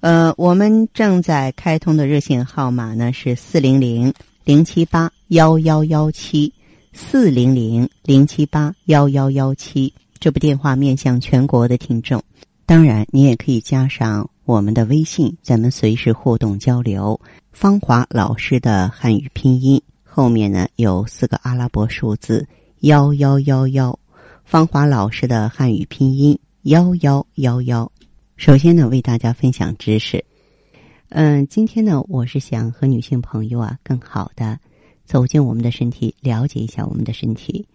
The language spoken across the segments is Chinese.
呃，我们正在开通的热线号码呢是四零零零七八幺幺幺七，四零零零七八幺幺幺七。这部电话面向全国的听众，当然你也可以加上我们的微信，咱们随时互动交流。芳华老师的汉语拼音后面呢有四个阿拉伯数字幺幺幺幺，芳华老师的汉语拼音幺幺幺幺。首先呢，为大家分享知识。嗯，今天呢，我是想和女性朋友啊，更好的走进我们的身体，了解一下我们的身体。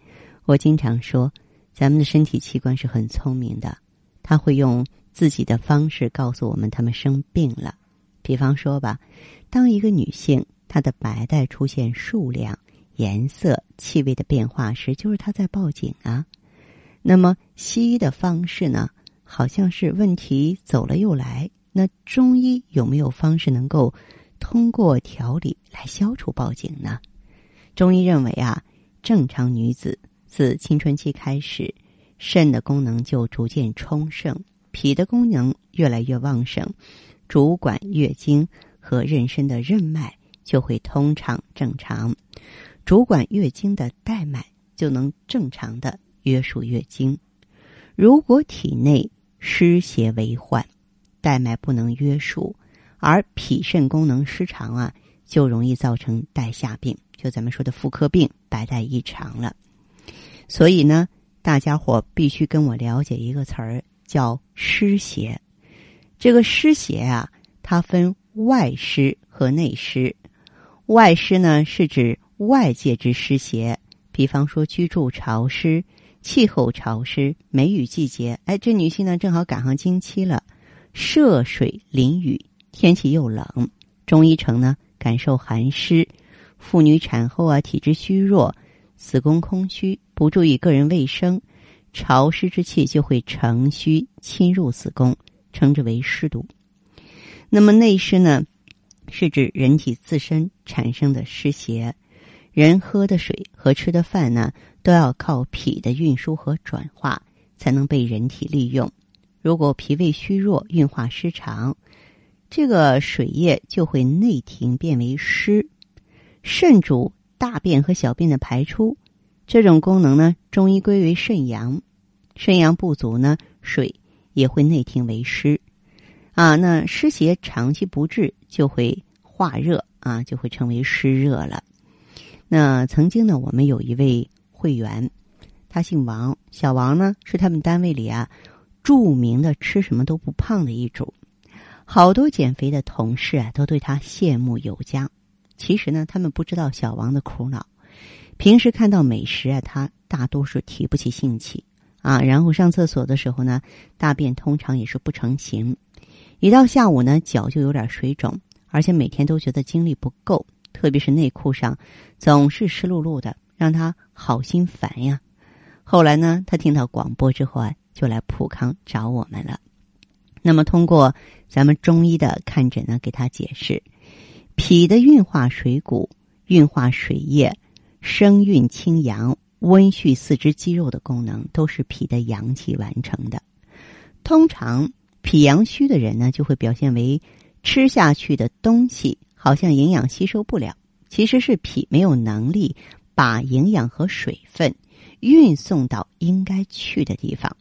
我经常说，咱们的身体器官是很聪明的，他会用自己的方式告诉我们他们生病了。比方说吧，当一个女性她的白带出现数量、颜色、气味的变化时，就是她在报警啊。那么西医的方式呢？好像是问题走了又来，那中医有没有方式能够通过调理来消除报警呢？中医认为啊，正常女子自青春期开始，肾的功能就逐渐充盛，脾的功能越来越旺盛，主管月经和妊娠的任脉就会通畅正常，主管月经的带脉就能正常的约束月经。如果体内湿邪为患，带脉不能约束，而脾肾功能失常啊，就容易造成带下病，就咱们说的妇科病、白带异常了。所以呢，大家伙必须跟我了解一个词儿，叫湿邪。这个湿邪啊，它分外湿和内湿。外湿呢，是指外界之湿邪，比方说居住潮湿。气候潮湿，梅雨季节，哎，这女性呢正好赶上经期了，涉水淋雨，天气又冷，中医称呢感受寒湿，妇女产后啊体质虚弱，子宫空虚，不注意个人卫生，潮湿之气就会乘虚侵入子宫，称之为湿毒。那么内湿呢，是指人体自身产生的湿邪。人喝的水和吃的饭呢，都要靠脾的运输和转化才能被人体利用。如果脾胃虚弱、运化失常，这个水液就会内停变为湿。肾主大便和小便的排出，这种功能呢，中医归为肾阳。肾阳不足呢，水也会内停为湿。啊，那湿邪长期不治，就会化热啊，就会成为湿热了。那曾经呢，我们有一位会员，他姓王，小王呢是他们单位里啊著名的吃什么都不胖的一主，好多减肥的同事啊都对他羡慕有加。其实呢，他们不知道小王的苦恼。平时看到美食啊，他大多数提不起兴趣啊。然后上厕所的时候呢，大便通常也是不成形。一到下午呢，脚就有点水肿，而且每天都觉得精力不够。特别是内裤上总是湿漉漉的，让他好心烦呀。后来呢，他听到广播之后啊，就来普康找我们了。那么通过咱们中医的看诊呢，给他解释，脾的运化水谷、运化水液、生运清阳、温煦四肢肌肉的功能，都是脾的阳气完成的。通常脾阳虚的人呢，就会表现为吃下去的东西。好像营养吸收不了，其实是脾没有能力把营养和水分运送到应该去的地方，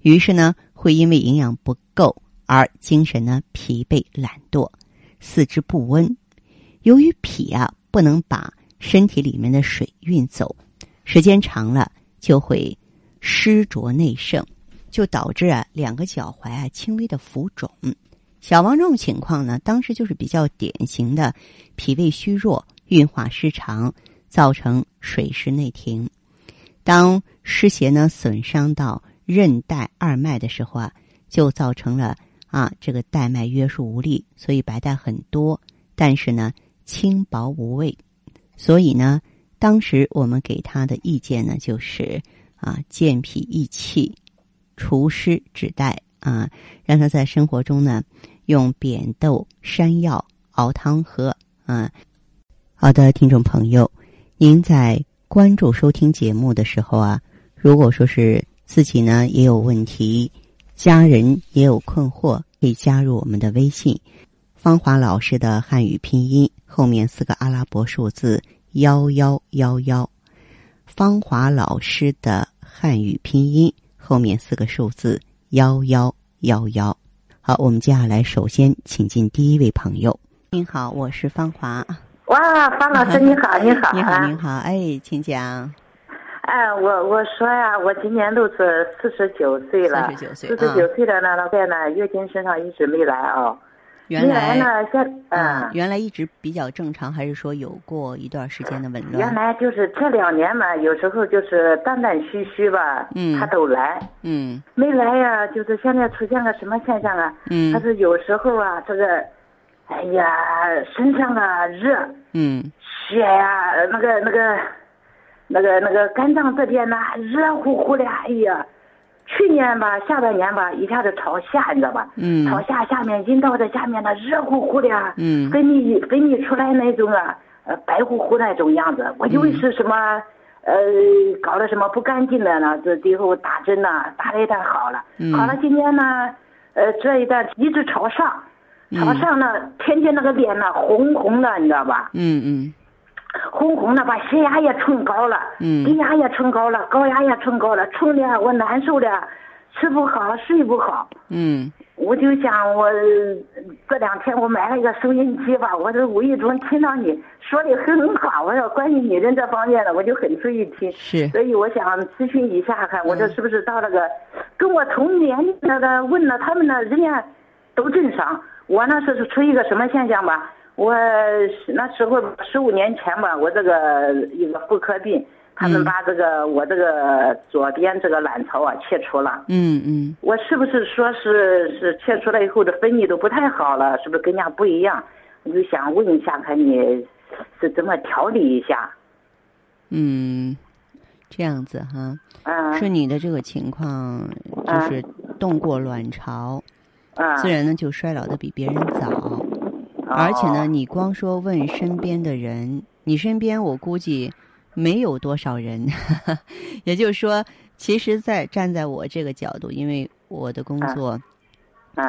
于是呢，会因为营养不够而精神呢疲惫、懒惰，四肢不温。由于脾啊不能把身体里面的水运走，时间长了就会湿浊内盛，就导致啊两个脚踝啊轻微的浮肿。小王这种情况呢，当时就是比较典型的脾胃虚弱、运化失常，造成水湿内停。当湿邪呢损伤到韧带二脉的时候啊，就造成了啊这个带脉约束无力，所以白带很多，但是呢轻薄无味。所以呢，当时我们给他的意见呢，就是啊，健脾益气、除湿止带啊，让他在生活中呢用扁豆、山药熬汤喝啊。好的，听众朋友，您在关注收听节目的时候啊，如果说是自己呢也有问题，家人也有困惑，可以加入我们的微信“芳华老师”的汉语拼音后面四个阿拉伯数字。幺幺幺幺，芳华老师的汉语拼音后面四个数字幺幺幺幺。好，我们接下来首先请进第一位朋友。您好，我是芳华。哇，方老师你好，你好，你好，你好，哎，请讲。哎，我我说呀，我今年都是四十九岁了，四十九岁，四十九岁了呢，现在呢，月经身上一直没来啊。原来呢，现嗯，原来一直比较正常，还是说有过一段时间的紊乱？原来就是这两年嘛，有时候就是断断续续吧，嗯，他都来，嗯，没来呀，就是现在出现个什么现象啊？嗯，他是有时候啊，这个，哎呀，身上啊热，嗯，血呀，那个那个，那个那个肝脏这边呢热乎乎的，哎呀。去年吧，下半年吧，一下子朝下，你知道吧？嗯。朝下，下面阴道的下面呢，热乎乎的。嗯。分泌分泌出来那种啊，呃，白乎乎那种样子。我以为是什么，呃，搞的什么不干净的呢？这最后打针呢，打了一段好了。嗯。好了，今天呢，呃，这一段一直朝上，朝上呢，天天那个脸呢红红的，你知道吧？嗯嗯。红红的，把血压也冲高了，低压也冲高了，高压也冲高了，冲的我难受的，吃不好，睡不好。嗯，我就想，我这两天我买了一个收音机吧，我这无意中听到你说的很好，我要关于女人这方面的，我就很注意听。是。所以我想咨询一下，看我这是不是到那个跟我同年龄的问了他们呢，人家都正常，我呢是出一个什么现象吧？我那时候十五年前吧，我这个一个妇科病，他们把这个我这个左边这个卵巢啊切除了。嗯嗯。我是不是说是是切除了以后的分泌都不太好了？是不是跟人家不一样？我就想问一下，看你是怎么调理一下？嗯，这样子哈。嗯。是你的这个情况，就是动过卵巢，自然呢就衰老的比别人早。而且呢，你光说问身边的人，你身边我估计没有多少人。也就是说，其实，在站在我这个角度，因为我的工作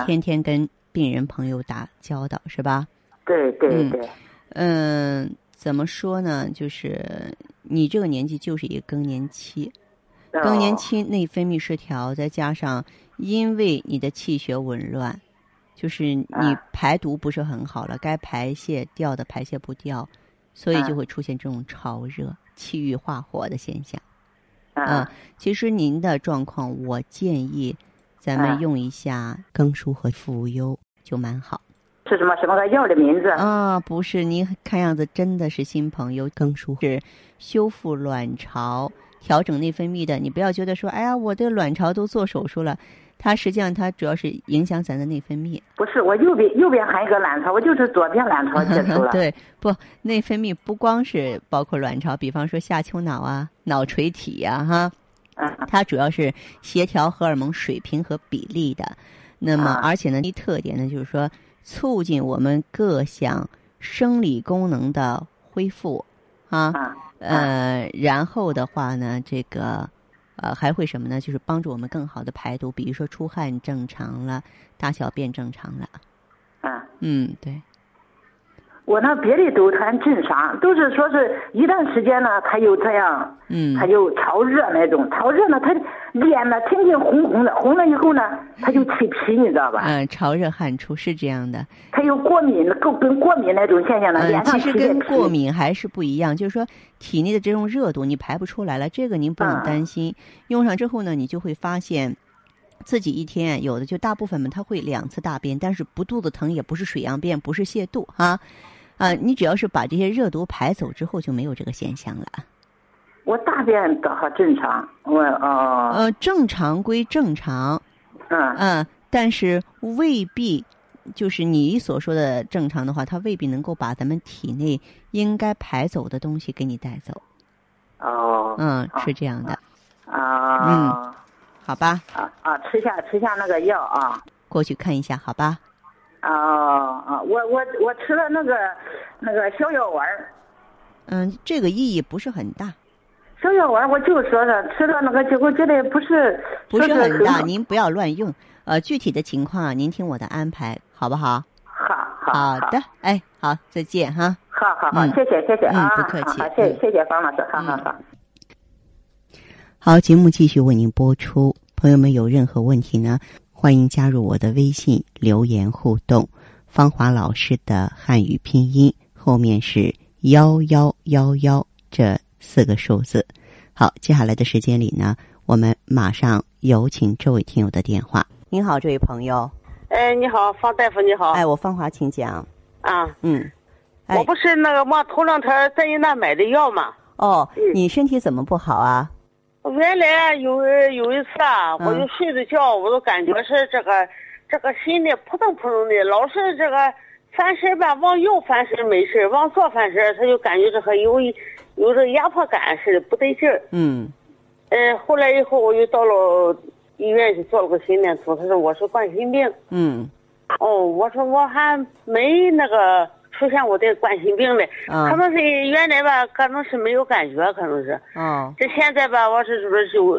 天天跟病人朋友打交道，是吧？对对对。嗯，怎么说呢？就是你这个年纪就是一个更年期，更年期内分泌失调，再加上因为你的气血紊乱。就是你排毒不是很好了，该排泄掉的排泄不掉，所以就会出现这种潮热、气郁化火的现象。嗯，其实您的状况，我建议咱们用一下更舒和妇无忧就蛮好。是什么什么个药的名字？啊，不是，您看样子真的是新朋友。更舒是修复卵巢、调整内分泌的。你不要觉得说，哎呀，我的卵巢都做手术了。它实际上，它主要是影响咱的内分泌。不是，我右边右边还有一个卵巢，我就是左边卵巢切除了。对，不，内分泌不光是包括卵巢，比方说下丘脑啊、脑垂体呀，哈，它主要是协调荷尔蒙水平和比例的。那么，而且呢，一特点呢，就是说促进我们各项生理功能的恢复啊。呃，然后的话呢，这个。呃，还会什么呢？就是帮助我们更好的排毒，比如说出汗正常了，大小便正常了。啊，嗯，对。我那别的都很正常，都是说是一段时间呢，他又这样，嗯，他就潮热那种，潮热呢，他脸呢天天红红的，红了以后呢，他就起皮，你知道吧？嗯，潮热汗出是这样的。他有过敏，跟跟过敏那种现象呢，脸上其实跟过敏还是不一样，就是说体内的这种热度你排不出来了，这个您不用担心。用上之后呢，你就会发现自己一天有的就大部分嘛，他会两次大便，但是不肚子疼，也不是水样便，不是泻肚哈。啊，你只要是把这些热毒排走之后，就没有这个现象了。我大便倒还正常，我哦。呃，正常归正常，嗯嗯，但是未必就是你所说的正常的话，它未必能够把咱们体内应该排走的东西给你带走。哦。嗯，是这样的。啊。嗯。好吧。啊啊！吃下吃下那个药啊。过去看一下，好吧。啊啊！我我我吃了那个那个逍遥丸儿。嗯，这个意义不是很大。逍遥丸儿，我就说是吃了那个，结果觉得不是不是很大。您不要乱用。呃，具体的情况您听我的安排，好不好？好，好的。哎，好，再见哈。好好好，谢谢谢谢啊，不客气。谢谢谢方老师，好好好。好，节目继续为您播出。朋友们有任何问题呢？欢迎加入我的微信留言互动，芳华老师的汉语拼音后面是幺幺幺幺这四个数字。好，接下来的时间里呢，我们马上有请这位听友的电话。您好，这位朋友。哎，你好，方大夫，你好。哎，我芳华，请讲。啊，嗯，我不是那个嘛头两天在你那买的药吗？哦，你身体怎么不好啊？原来有有一次啊，我就睡着觉，我都感觉是这个这个心里扑通扑通的，老是这个翻身吧，往右翻身没事，往左翻身，他就感觉这个有有这压迫感似的，不对劲儿。嗯。呃，后来以后我就到了医院去做了个心电图，他说我是冠心病。嗯。哦，我说我还没那个。出现我的冠心病的，可能是原来吧，可能是没有感觉，可能是。嗯。这现在吧，我是说就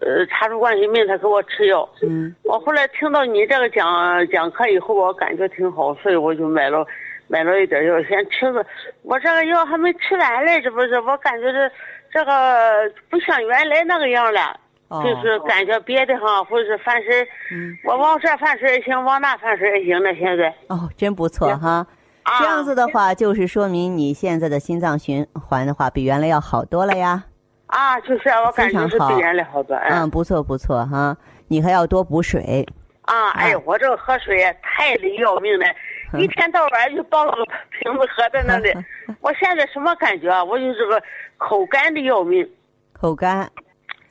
呃查出冠心病，他给我吃药。嗯。我后来听到你这个讲讲课以后，我感觉挺好，所以我就买了买了一点药，先吃着。我这个药还没吃完嘞，这不是？我感觉这这个不像原来那个样了，就是感觉别的哈，或者是翻身，我往这翻身也行，往那翻身也行了。现在。哦，真不错哈。这样子的话，就是说明你现在的心脏循环的话，比原来要好多了呀。啊，就是我感觉是比原来好多。嗯，不错不错哈，你还要多补水。啊，哎我这个喝水太的要命了，一天到晚就抱个瓶子喝在那里。我现在什么感觉啊？我就是个口干的要命。口干。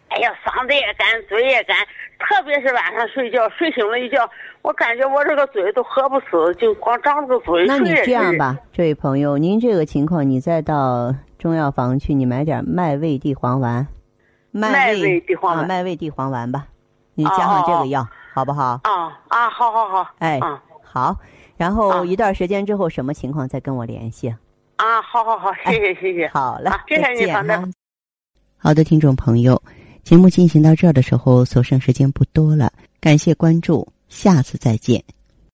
哎呀，嗓子也干，嘴也干，特别是晚上睡觉，睡醒了一觉，我感觉我这个嘴都合不死，就光张着嘴。那你这样吧，这位朋友，您这个情况，你再到中药房去，你买点麦味地黄丸，麦味地黄丸，麦味地黄丸吧，你加上这个药，好不好？啊啊，好好好。哎，好，然后一段时间之后，什么情况再跟我联系。啊，好好好，谢谢谢谢。好嘞，谢谢你，方好的，听众朋友。节目进行到这儿的时候，所剩时间不多了。感谢关注，下次再见。